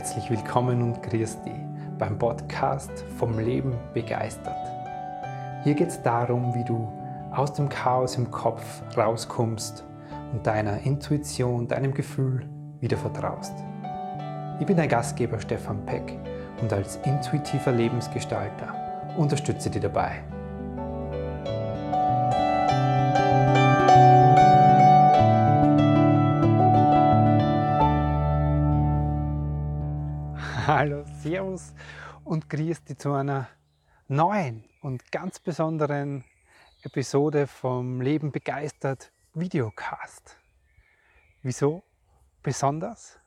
Herzlich willkommen und grüß dich beim Podcast vom Leben begeistert. Hier geht es darum, wie du aus dem Chaos im Kopf rauskommst und deiner Intuition, deinem Gefühl wieder vertraust. Ich bin dein Gastgeber Stefan Peck und als intuitiver Lebensgestalter unterstütze dich dabei. Hallo, Servus und grüß dich zu einer neuen und ganz besonderen Episode vom Leben begeistert Videocast. Wieso besonders?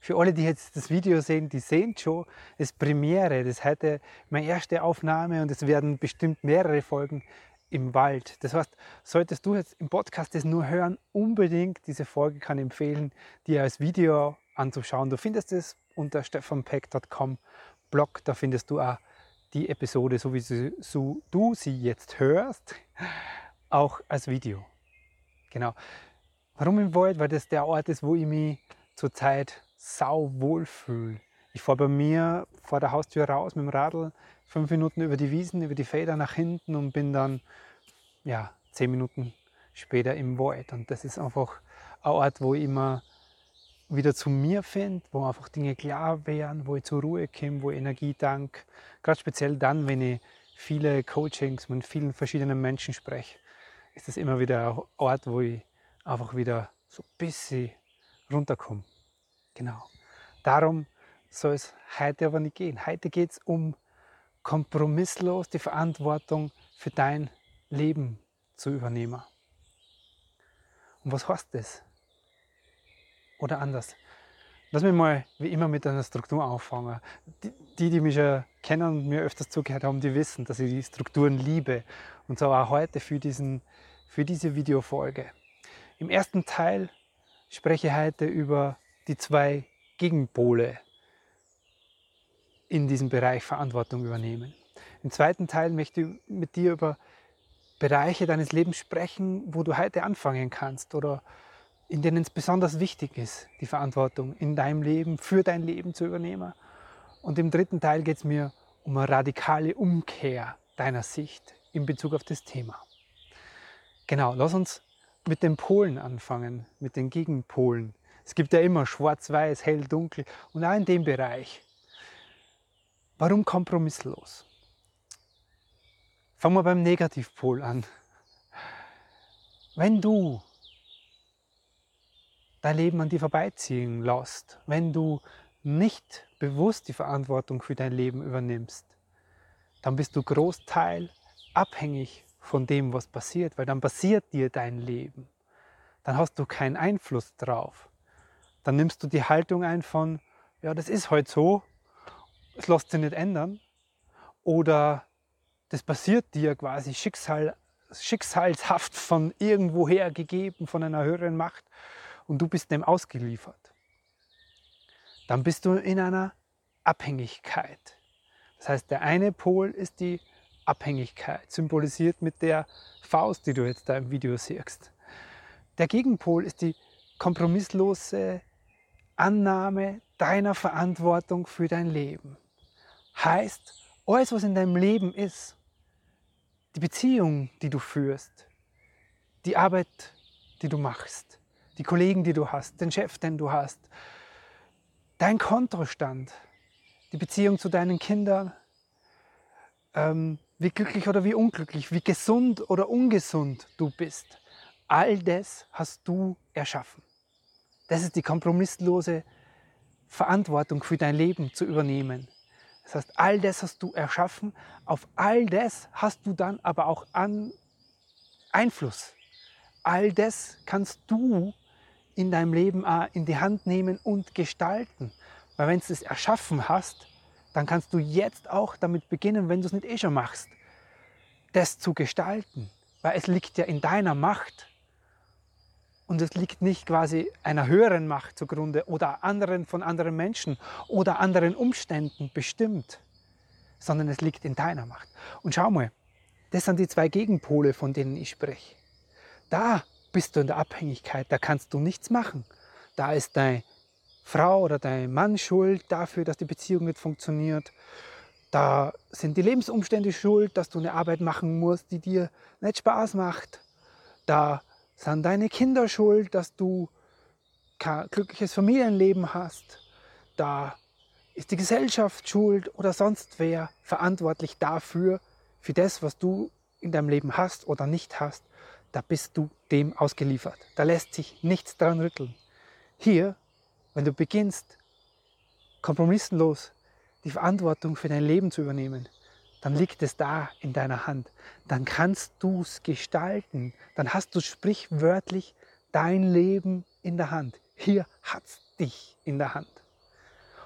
Für alle, die jetzt das Video sehen, die sehen schon, das Premiere, das ist heute meine erste Aufnahme und es werden bestimmt mehrere Folgen im Wald. Das heißt, solltest du jetzt im Podcast das nur hören, unbedingt diese Folge kann ich empfehlen, dir als Video anzuschauen. Du findest es unter stefanpeck.com Blog, da findest du auch die Episode, so wie so du sie jetzt hörst, auch als Video. Genau. Warum im Wald? Weil das der Ort ist, wo ich mich zurzeit sau wohl fühle. Ich fahre bei mir vor der Haustür raus mit dem Radl, fünf Minuten über die Wiesen, über die Felder nach hinten und bin dann ja, zehn Minuten später im Wald. Und das ist einfach ein Ort, wo ich immer wieder zu mir finde, wo einfach Dinge klar werden, wo ich zur Ruhe komme, wo ich Energie dank. Gerade speziell dann, wenn ich viele Coachings mit vielen verschiedenen Menschen spreche, ist das immer wieder ein Ort, wo ich einfach wieder so ein bisschen runterkomme. Genau. Darum soll es heute aber nicht gehen. Heute geht es um kompromisslos die Verantwortung für dein Leben zu übernehmen. Und was heißt das? Oder anders. Lass mich mal wie immer mit einer Struktur anfangen. Die, die mich schon kennen und mir öfters zugehört haben, die wissen, dass ich die Strukturen liebe. Und so auch heute für, diesen, für diese Videofolge. Im ersten Teil spreche ich heute über die zwei Gegenpole in diesem Bereich Verantwortung übernehmen. Im zweiten Teil möchte ich mit dir über Bereiche deines Lebens sprechen, wo du heute anfangen kannst oder in denen es besonders wichtig ist, die Verantwortung in deinem Leben, für dein Leben zu übernehmen. Und im dritten Teil geht es mir um eine radikale Umkehr deiner Sicht in Bezug auf das Thema. Genau, lass uns mit den Polen anfangen, mit den Gegenpolen. Es gibt ja immer schwarz-weiß, hell, dunkel und auch in dem Bereich. Warum kompromisslos? Fangen wir beim Negativpol an. Wenn du dein Leben an dir vorbeiziehen lässt, wenn du nicht bewusst die Verantwortung für dein Leben übernimmst, dann bist du Großteil abhängig von dem, was passiert, weil dann passiert dir dein Leben. Dann hast du keinen Einfluss drauf. Dann nimmst du die Haltung ein von, ja, das ist halt so, es lässt sich nicht ändern. Oder das passiert dir quasi Schicksal, schicksalshaft von irgendwoher gegeben, von einer höheren Macht und du bist dem ausgeliefert, dann bist du in einer Abhängigkeit. Das heißt, der eine Pol ist die Abhängigkeit, symbolisiert mit der Faust, die du jetzt da im Video siehst. Der Gegenpol ist die kompromisslose Annahme deiner Verantwortung für dein Leben. Heißt, alles, was in deinem Leben ist, die Beziehung, die du führst, die Arbeit, die du machst, die Kollegen, die du hast, den Chef, den du hast, dein Kontostand, die Beziehung zu deinen Kindern, ähm, wie glücklich oder wie unglücklich, wie gesund oder ungesund du bist. All das hast du erschaffen. Das ist die kompromisslose Verantwortung für dein Leben zu übernehmen. Das heißt, all das hast du erschaffen, auf all das hast du dann aber auch Einfluss. All das kannst du in deinem Leben auch in die Hand nehmen und gestalten. Weil wenn du es erschaffen hast, dann kannst du jetzt auch damit beginnen, wenn du es nicht eh schon machst, das zu gestalten. Weil es liegt ja in deiner Macht. Und es liegt nicht quasi einer höheren Macht zugrunde oder anderen von anderen Menschen oder anderen Umständen bestimmt, sondern es liegt in deiner Macht. Und schau mal, das sind die zwei Gegenpole, von denen ich spreche. Da bist du in der Abhängigkeit, da kannst du nichts machen. Da ist dein Frau oder dein Mann schuld dafür, dass die Beziehung nicht funktioniert. Da sind die Lebensumstände schuld, dass du eine Arbeit machen musst, die dir nicht Spaß macht. Da sind deine Kinder schuld, dass du kein glückliches Familienleben hast. Da ist die Gesellschaft schuld oder sonst wer verantwortlich dafür, für das, was du in deinem Leben hast oder nicht hast. Da bist du dem ausgeliefert. Da lässt sich nichts dran rütteln. Hier, wenn du beginnst, kompromisslos die Verantwortung für dein Leben zu übernehmen, dann liegt es da in deiner Hand. Dann kannst du es gestalten. Dann hast du sprichwörtlich dein Leben in der Hand. Hier hat es dich in der Hand.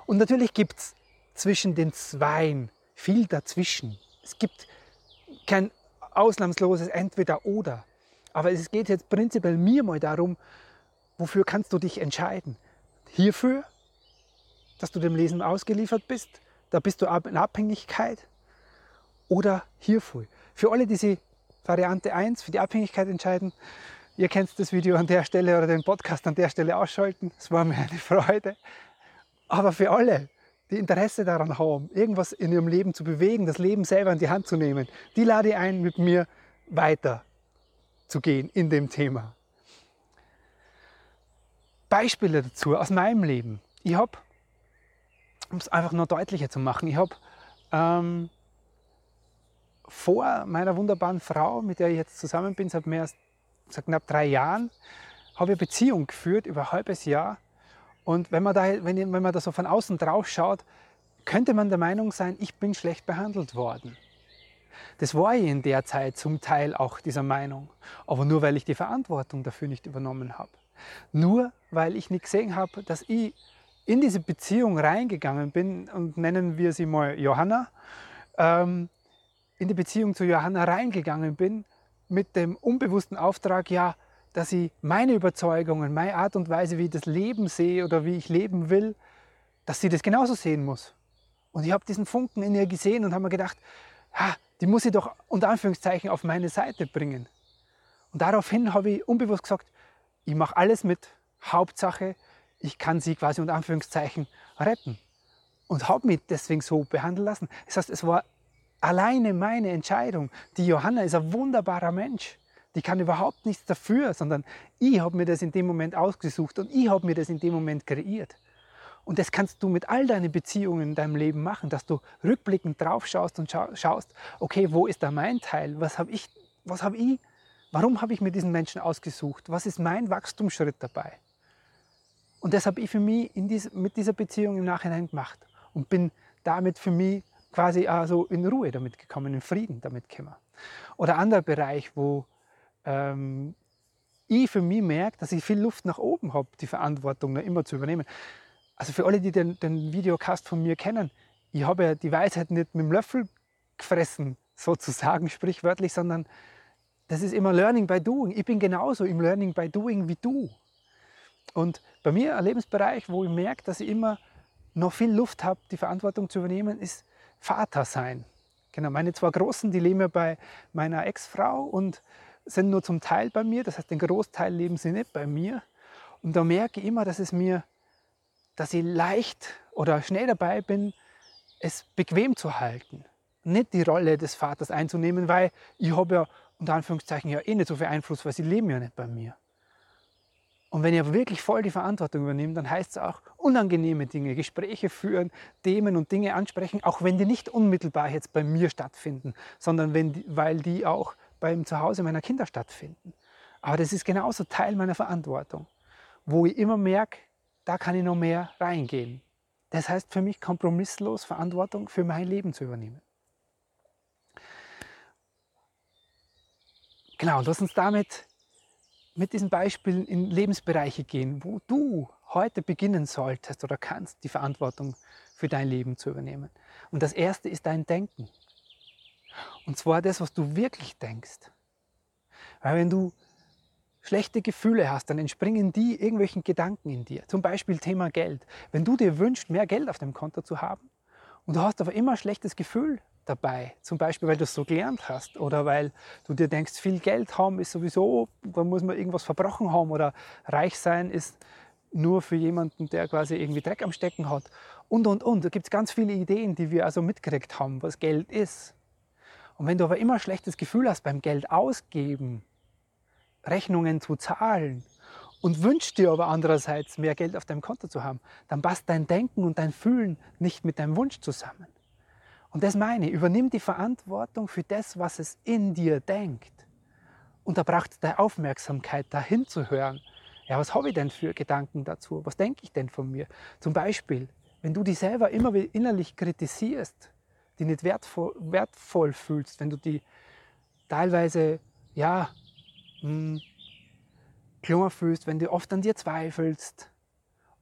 Und natürlich gibt es zwischen den Zweien viel dazwischen. Es gibt kein ausnahmsloses Entweder-Oder. Aber es geht jetzt prinzipiell mir mal darum, wofür kannst du dich entscheiden? Hierfür, dass du dem Lesen ausgeliefert bist, da bist du in Abhängigkeit oder hierfür. Für alle, die sich Variante 1 für die Abhängigkeit entscheiden, ihr kennt das Video an der Stelle oder den Podcast an der Stelle ausschalten. Es war mir eine Freude. Aber für alle, die Interesse daran haben, irgendwas in ihrem Leben zu bewegen, das Leben selber in die Hand zu nehmen, die lade ich ein, mit mir weiter zu gehen in dem Thema. Beispiele dazu aus meinem Leben. Ich habe, um es einfach noch deutlicher zu machen, ich habe ähm, vor meiner wunderbaren Frau, mit der ich jetzt zusammen bin, seit mehr als seit knapp drei Jahren, habe ich eine Beziehung geführt über ein halbes Jahr. Und wenn man, da, wenn, wenn man da so von außen drauf schaut, könnte man der Meinung sein, ich bin schlecht behandelt worden. Das war ich in der Zeit zum Teil auch dieser Meinung. Aber nur weil ich die Verantwortung dafür nicht übernommen habe. Nur weil ich nicht gesehen habe, dass ich in diese Beziehung reingegangen bin und nennen wir sie mal Johanna, ähm, in die Beziehung zu Johanna reingegangen bin mit dem unbewussten Auftrag, ja, dass ich meine Überzeugungen, meine Art und Weise, wie ich das Leben sehe oder wie ich leben will, dass sie das genauso sehen muss. Und ich habe diesen Funken in ihr gesehen und habe mir gedacht, ha, die muss ich doch unter Anführungszeichen auf meine Seite bringen. Und daraufhin habe ich unbewusst gesagt, ich mache alles mit, Hauptsache, ich kann sie quasi unter Anführungszeichen retten. Und habe mich deswegen so behandeln lassen. Das heißt, es war alleine meine Entscheidung. Die Johanna ist ein wunderbarer Mensch. Die kann überhaupt nichts dafür, sondern ich habe mir das in dem Moment ausgesucht und ich habe mir das in dem Moment kreiert. Und das kannst du mit all deinen Beziehungen in deinem Leben machen, dass du rückblickend drauf schaust und schaust, okay, wo ist da mein Teil? Was habe ich, was habe ich, warum habe ich mir diesen Menschen ausgesucht? Was ist mein Wachstumsschritt dabei? Und das habe ich für mich dies, mit dieser Beziehung im Nachhinein gemacht und bin damit für mich quasi also in Ruhe damit gekommen, in Frieden damit gekommen. Oder anderer Bereich, wo ähm, ich für mich merke, dass ich viel Luft nach oben habe, die Verantwortung noch immer zu übernehmen. Also für alle, die den, den Videocast von mir kennen, ich habe ja die Weisheit nicht mit dem Löffel gefressen, sozusagen sprichwörtlich, sondern das ist immer Learning by Doing. Ich bin genauso im Learning by Doing wie du. Und bei mir ein Lebensbereich, wo ich merke, dass ich immer noch viel Luft habe, die Verantwortung zu übernehmen, ist Vater sein. Genau, meine zwei Großen, die leben ja bei meiner Ex-Frau und sind nur zum Teil bei mir. Das heißt, den Großteil leben sie nicht bei mir. Und da merke ich immer, dass es mir, dass ich leicht oder schnell dabei bin, es bequem zu halten. Nicht die Rolle des Vaters einzunehmen, weil ich habe ja unter Anführungszeichen ja eh nicht so viel Einfluss, weil sie leben ja nicht bei mir. Und wenn ihr wirklich voll die Verantwortung übernimmt, dann heißt es auch unangenehme Dinge, Gespräche führen, Themen und Dinge ansprechen, auch wenn die nicht unmittelbar jetzt bei mir stattfinden, sondern wenn weil die auch beim Zuhause meiner Kinder stattfinden. Aber das ist genauso Teil meiner Verantwortung, wo ich immer merke, da kann ich noch mehr reingehen. Das heißt für mich kompromisslos Verantwortung für mein Leben zu übernehmen. Genau, lass uns damit mit diesen Beispielen in Lebensbereiche gehen, wo du heute beginnen solltest oder kannst, die Verantwortung für dein Leben zu übernehmen. Und das erste ist dein Denken. Und zwar das, was du wirklich denkst. Weil wenn du schlechte Gefühle hast, dann entspringen die irgendwelchen Gedanken in dir. Zum Beispiel Thema Geld. Wenn du dir wünschst, mehr Geld auf dem Konto zu haben und du hast aber immer ein schlechtes Gefühl dabei. Zum Beispiel, weil du es so gelernt hast oder weil du dir denkst, viel Geld haben ist sowieso, da muss man irgendwas verbrochen haben oder reich sein ist nur für jemanden, der quasi irgendwie Dreck am Stecken hat. Und, und, und. Da gibt es ganz viele Ideen, die wir also mitgekriegt haben, was Geld ist. Und wenn du aber immer ein schlechtes Gefühl hast beim Geld ausgeben, Rechnungen zu zahlen und wünschst dir aber andererseits mehr Geld auf deinem Konto zu haben, dann passt dein Denken und dein Fühlen nicht mit deinem Wunsch zusammen. Und das meine ich, übernimm die Verantwortung für das, was es in dir denkt. Und da braucht es deine Aufmerksamkeit, dahin zu hören. Ja, was habe ich denn für Gedanken dazu? Was denke ich denn von mir? Zum Beispiel, wenn du dich selber immer wieder innerlich kritisierst, die nicht wertvoll, wertvoll fühlst, wenn du die teilweise, ja, hm, klar fühlst, wenn du oft an dir zweifelst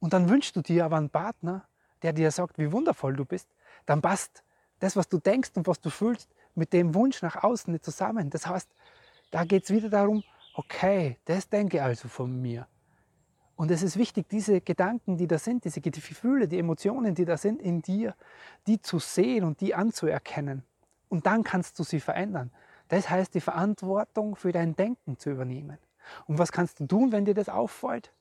und dann wünschst du dir aber einen Partner, der dir sagt, wie wundervoll du bist, dann passt das, was du denkst und was du fühlst, mit dem Wunsch nach außen nicht zusammen. Das heißt, da geht es wieder darum, okay, das denke also von mir. Und es ist wichtig, diese Gedanken, die da sind, diese Gefühle, die Emotionen, die da sind in dir, die zu sehen und die anzuerkennen. Und dann kannst du sie verändern. Das heißt, die Verantwortung für dein Denken zu übernehmen. Und was kannst du tun, wenn dir das auffällt?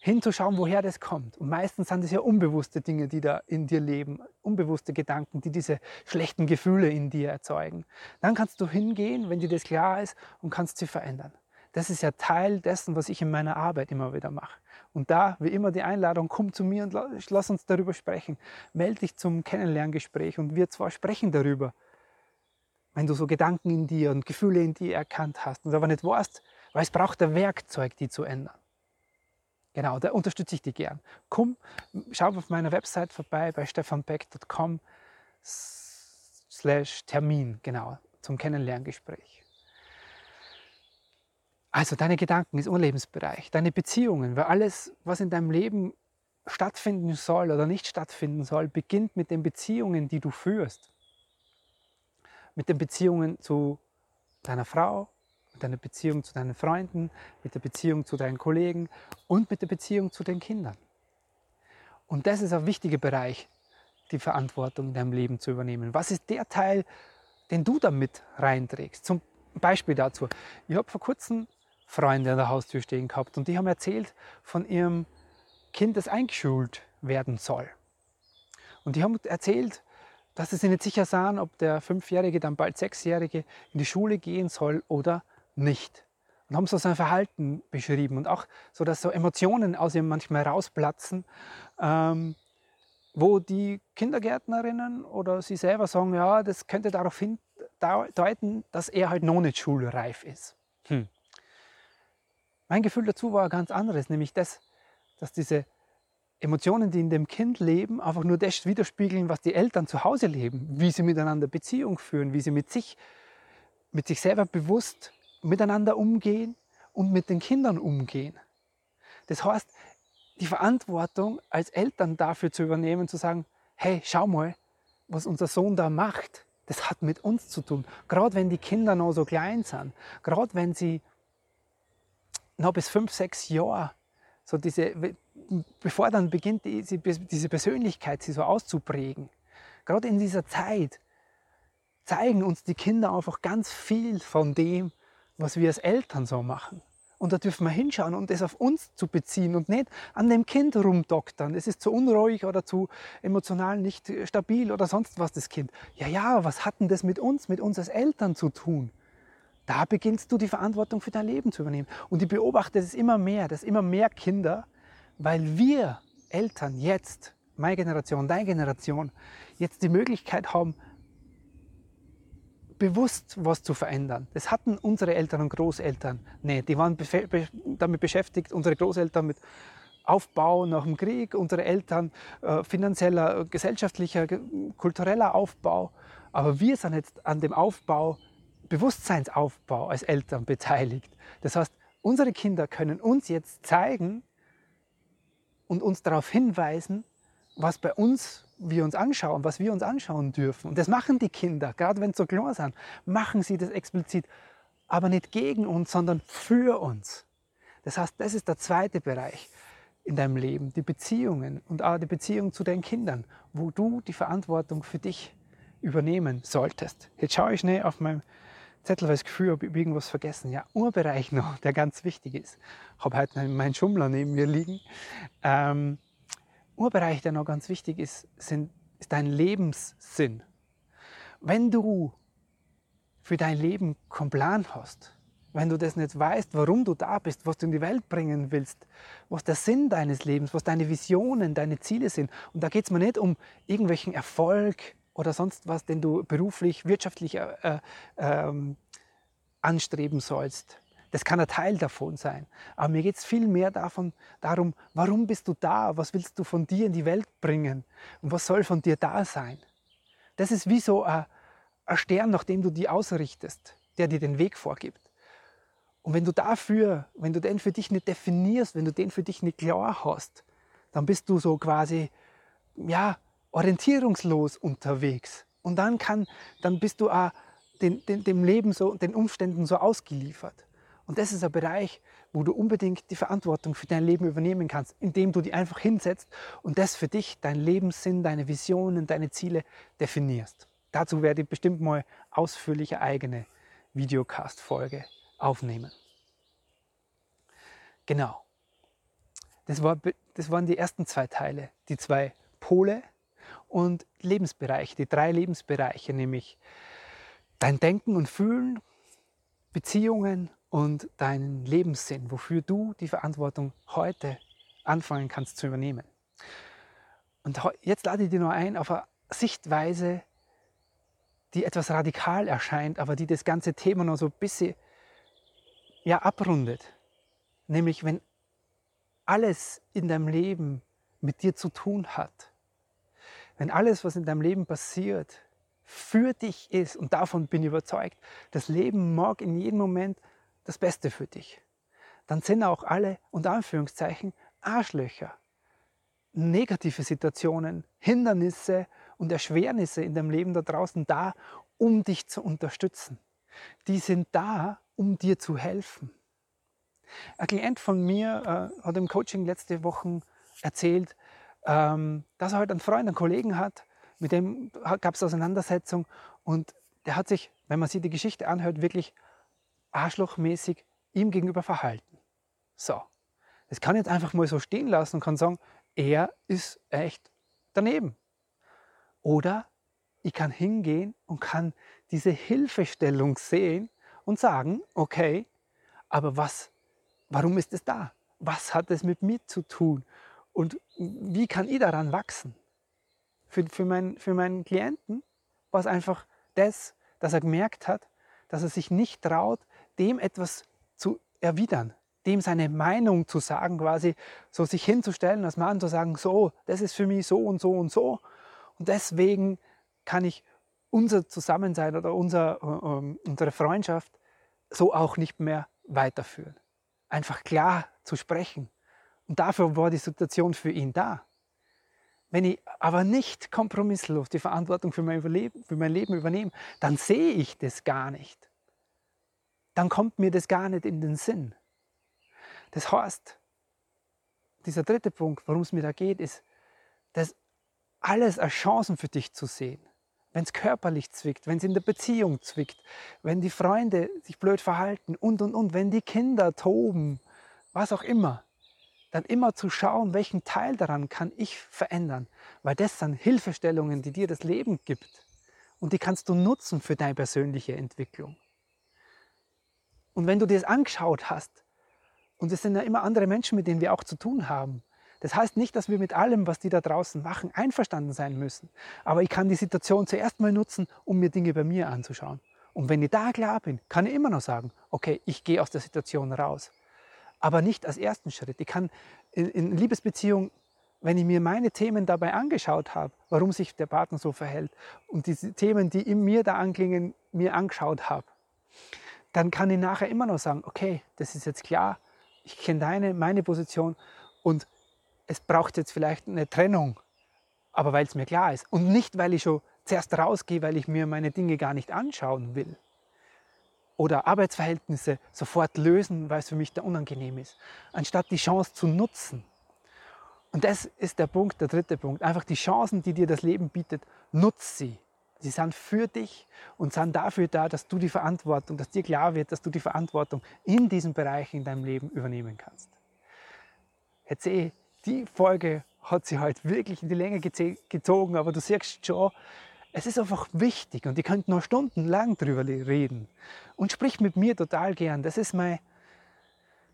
Hinzuschauen, woher das kommt. Und meistens sind es ja unbewusste Dinge, die da in dir leben, unbewusste Gedanken, die diese schlechten Gefühle in dir erzeugen. Dann kannst du hingehen, wenn dir das klar ist, und kannst sie verändern. Das ist ja Teil dessen, was ich in meiner Arbeit immer wieder mache. Und da, wie immer, die Einladung, komm zu mir und lass uns darüber sprechen. Melde dich zum Kennenlerngespräch und wir zwar sprechen darüber, wenn du so Gedanken in dir und Gefühle in dir erkannt hast und aber nicht weißt, weil es braucht ein Werkzeug, die zu ändern. Genau, da unterstütze ich dich gern. Komm, schau auf meiner Website vorbei bei stefanbeck.com slash Termin, genau, zum Kennenlerngespräch. Also deine Gedanken ist unser Lebensbereich, deine Beziehungen, weil alles, was in deinem Leben stattfinden soll oder nicht stattfinden soll, beginnt mit den Beziehungen, die du führst. Mit den Beziehungen zu deiner Frau, mit deiner Beziehung zu deinen Freunden, mit der Beziehung zu deinen Kollegen und mit der Beziehung zu den Kindern. Und das ist ein wichtiger Bereich, die Verantwortung in deinem Leben zu übernehmen. Was ist der Teil, den du damit reinträgst? Zum Beispiel dazu. Ich habe vor kurzem Freunde an der Haustür stehen gehabt und die haben erzählt von ihrem Kind, das eingeschult werden soll. Und die haben erzählt, dass sie sich nicht sicher sahen, ob der Fünfjährige, dann bald Sechsjährige in die Schule gehen soll oder nicht. Und haben so sein Verhalten beschrieben und auch so, dass so Emotionen aus ihm manchmal rausplatzen, ähm, wo die Kindergärtnerinnen oder sie selber sagen, ja, das könnte darauf hindeuten, dass er halt noch nicht schulreif ist. Hm. Mein Gefühl dazu war ein ganz anderes, nämlich das, dass diese Emotionen, die in dem Kind leben, einfach nur das widerspiegeln, was die Eltern zu Hause leben, wie sie miteinander Beziehung führen, wie sie mit sich, mit sich selber bewusst miteinander umgehen und mit den Kindern umgehen. Das heißt, die Verantwortung als Eltern dafür zu übernehmen, zu sagen, hey, schau mal, was unser Sohn da macht, das hat mit uns zu tun. Gerade wenn die Kinder noch so klein sind, gerade wenn sie noch bis fünf, sechs Jahre, so diese, bevor dann beginnt diese, diese Persönlichkeit sie so auszuprägen. Gerade in dieser Zeit zeigen uns die Kinder einfach ganz viel von dem, was wir als Eltern so machen. Und da dürfen wir hinschauen und das auf uns zu beziehen und nicht an dem Kind rumdoktern. Es ist zu unruhig oder zu emotional nicht stabil oder sonst was, das Kind. Ja, ja, was hat denn das mit uns, mit uns als Eltern zu tun? Da beginnst du die Verantwortung für dein Leben zu übernehmen. Und ich beobachte es immer mehr, dass immer mehr Kinder, weil wir Eltern jetzt, meine Generation, deine Generation, jetzt die Möglichkeit haben, bewusst was zu verändern. Das hatten unsere Eltern und Großeltern nicht. Die waren damit beschäftigt, unsere Großeltern mit Aufbau nach dem Krieg, unsere Eltern äh, finanzieller, gesellschaftlicher, kultureller Aufbau. Aber wir sind jetzt an dem Aufbau Bewusstseinsaufbau als Eltern beteiligt. Das heißt, unsere Kinder können uns jetzt zeigen und uns darauf hinweisen, was bei uns wir uns anschauen, was wir uns anschauen dürfen. Und das machen die Kinder, gerade wenn sie so klar sind, machen sie das explizit, aber nicht gegen uns, sondern für uns. Das heißt, das ist der zweite Bereich in deinem Leben, die Beziehungen und auch die Beziehung zu deinen Kindern, wo du die Verantwortung für dich übernehmen solltest. Jetzt schaue ich schnell auf meinem Zettel, weil ich das Gefühl habe, ich irgendwas vergessen. Ja, Urbereich noch, der ganz wichtig ist. Ich habe heute meinen Schummler neben mir liegen. Ähm, Urbereich, der noch ganz wichtig ist, sind, ist dein Lebenssinn. Wenn du für dein Leben keinen Plan hast, wenn du das nicht weißt, warum du da bist, was du in die Welt bringen willst, was der Sinn deines Lebens, was deine Visionen, deine Ziele sind. Und da geht es mir nicht um irgendwelchen Erfolg oder sonst was, den du beruflich, wirtschaftlich äh, äh, ähm, anstreben sollst. Das kann ein Teil davon sein. Aber mir geht es viel mehr davon, darum, warum bist du da? Was willst du von dir in die Welt bringen? Und was soll von dir da sein? Das ist wie so ein, ein Stern, nach dem du die ausrichtest, der dir den Weg vorgibt. Und wenn du dafür, wenn du den für dich nicht definierst, wenn du den für dich nicht klar hast, dann bist du so quasi, ja, orientierungslos unterwegs. Und dann, kann, dann bist du auch den, den, dem Leben so, den Umständen so ausgeliefert. Und das ist ein Bereich, wo du unbedingt die Verantwortung für dein Leben übernehmen kannst, indem du die einfach hinsetzt und das für dich, dein Lebenssinn, deine Visionen, deine Ziele definierst. Dazu werde ich bestimmt mal ausführliche eigene Videocast-Folge aufnehmen. Genau. Das, war, das waren die ersten zwei Teile, die zwei Pole und Lebensbereiche, die drei Lebensbereiche, nämlich dein Denken und Fühlen, Beziehungen und deinen Lebenssinn, wofür du die Verantwortung heute anfangen kannst zu übernehmen. Und jetzt lade ich dir nur ein auf eine Sichtweise, die etwas radikal erscheint, aber die das ganze Thema noch so ein bisschen ja, abrundet. Nämlich, wenn alles in deinem Leben mit dir zu tun hat, wenn alles, was in deinem Leben passiert, für dich ist, und davon bin ich überzeugt, das Leben mag in jedem Moment das Beste für dich, dann sind auch alle, unter Anführungszeichen, Arschlöcher, negative Situationen, Hindernisse und Erschwernisse in deinem Leben da draußen da, um dich zu unterstützen. Die sind da, um dir zu helfen. Ein Klient von mir äh, hat im Coaching letzte Woche erzählt, ähm, dass er halt einen Freund, einen Kollegen hat, mit dem gab es Auseinandersetzung und der hat sich, wenn man sich die Geschichte anhört, wirklich arschlochmäßig ihm gegenüber verhalten. So, das kann ich jetzt einfach mal so stehen lassen und kann sagen, er ist echt daneben. Oder ich kann hingehen und kann diese Hilfestellung sehen und sagen, okay, aber was, warum ist es da? Was hat es mit mir zu tun? Und wie kann ich daran wachsen? Für, für, mein, für meinen Klienten war es einfach das, dass er gemerkt hat, dass er sich nicht traut, dem etwas zu erwidern, dem seine Meinung zu sagen, quasi so sich hinzustellen als Mann, zu sagen, so, das ist für mich so und so und so. Und deswegen kann ich unser Zusammensein oder unser, äh, unsere Freundschaft so auch nicht mehr weiterführen. Einfach klar zu sprechen. Und dafür war die Situation für ihn da. Wenn ich aber nicht kompromisslos die Verantwortung für mein, Überleben, für mein Leben übernehme, dann sehe ich das gar nicht. Dann kommt mir das gar nicht in den Sinn. Das heißt, dieser dritte Punkt, worum es mir da geht, ist, das alles als Chancen für dich zu sehen wenn es körperlich zwickt, wenn es in der Beziehung zwickt, wenn die Freunde sich blöd verhalten und, und, und, wenn die Kinder toben, was auch immer, dann immer zu schauen, welchen Teil daran kann ich verändern, weil das sind Hilfestellungen, die dir das Leben gibt und die kannst du nutzen für deine persönliche Entwicklung. Und wenn du dir das angeschaut hast, und es sind ja immer andere Menschen, mit denen wir auch zu tun haben, das heißt nicht, dass wir mit allem, was die da draußen machen, einverstanden sein müssen. Aber ich kann die Situation zuerst mal nutzen, um mir Dinge bei mir anzuschauen. Und wenn ich da klar bin, kann ich immer noch sagen, okay, ich gehe aus der Situation raus. Aber nicht als ersten Schritt. Ich kann in, in Liebesbeziehung, wenn ich mir meine Themen dabei angeschaut habe, warum sich der Partner so verhält und diese Themen, die in mir da anklingen, mir angeschaut habe, dann kann ich nachher immer noch sagen, okay, das ist jetzt klar, ich kenne deine, meine Position und es braucht jetzt vielleicht eine Trennung, aber weil es mir klar ist. Und nicht, weil ich schon zuerst rausgehe, weil ich mir meine Dinge gar nicht anschauen will. Oder Arbeitsverhältnisse sofort lösen, weil es für mich da unangenehm ist. Anstatt die Chance zu nutzen. Und das ist der Punkt, der dritte Punkt. Einfach die Chancen, die dir das Leben bietet, nutz sie. Sie sind für dich und sind dafür da, dass du die Verantwortung, dass dir klar wird, dass du die Verantwortung in diesen Bereichen in deinem Leben übernehmen kannst. Jetzt sehe die Folge hat sie halt wirklich in die Länge gezogen, aber du siehst schon, es ist einfach wichtig und ich könnte noch stundenlang drüber reden. Und sprich mit mir total gern. Das ist mein,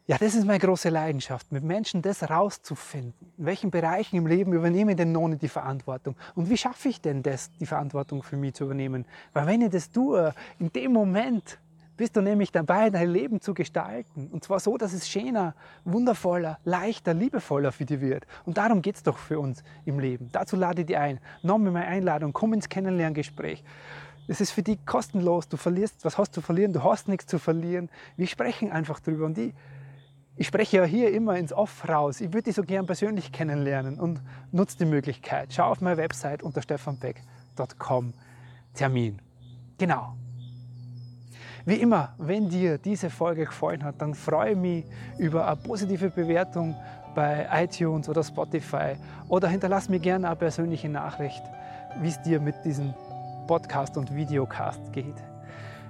ja, das ist meine große Leidenschaft, mit Menschen das rauszufinden. In welchen Bereichen im Leben übernehme ich denn nicht die Verantwortung? Und wie schaffe ich denn das, die Verantwortung für mich zu übernehmen? Weil wenn ich das tue, in dem Moment bist du nämlich dabei, dein Leben zu gestalten. Und zwar so, dass es schöner, wundervoller, leichter, liebevoller für dich wird. Und darum geht es doch für uns im Leben. Dazu lade ich dich ein. Nochmal meine Einladung, komm ins Kennenlerngespräch. Es ist für dich kostenlos, du verlierst, was hast du verlieren? Du hast nichts zu verlieren. Wir sprechen einfach drüber. Und ich, ich spreche ja hier immer ins Off raus. Ich würde dich so gern persönlich kennenlernen und nutze die Möglichkeit. Schau auf meine Website unter stefanbeck.com Termin. Genau. Wie immer, wenn dir diese Folge gefallen hat, dann freue ich mich über eine positive Bewertung bei iTunes oder Spotify oder hinterlass mir gerne eine persönliche Nachricht, wie es dir mit diesem Podcast und Videocast geht.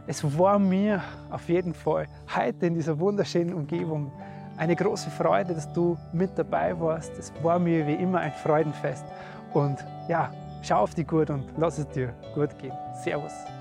Es war mir auf jeden Fall heute in dieser wunderschönen Umgebung eine große Freude, dass du mit dabei warst. Es war mir wie immer ein Freudenfest. Und ja, schau auf die gut und lass es dir gut gehen. Servus.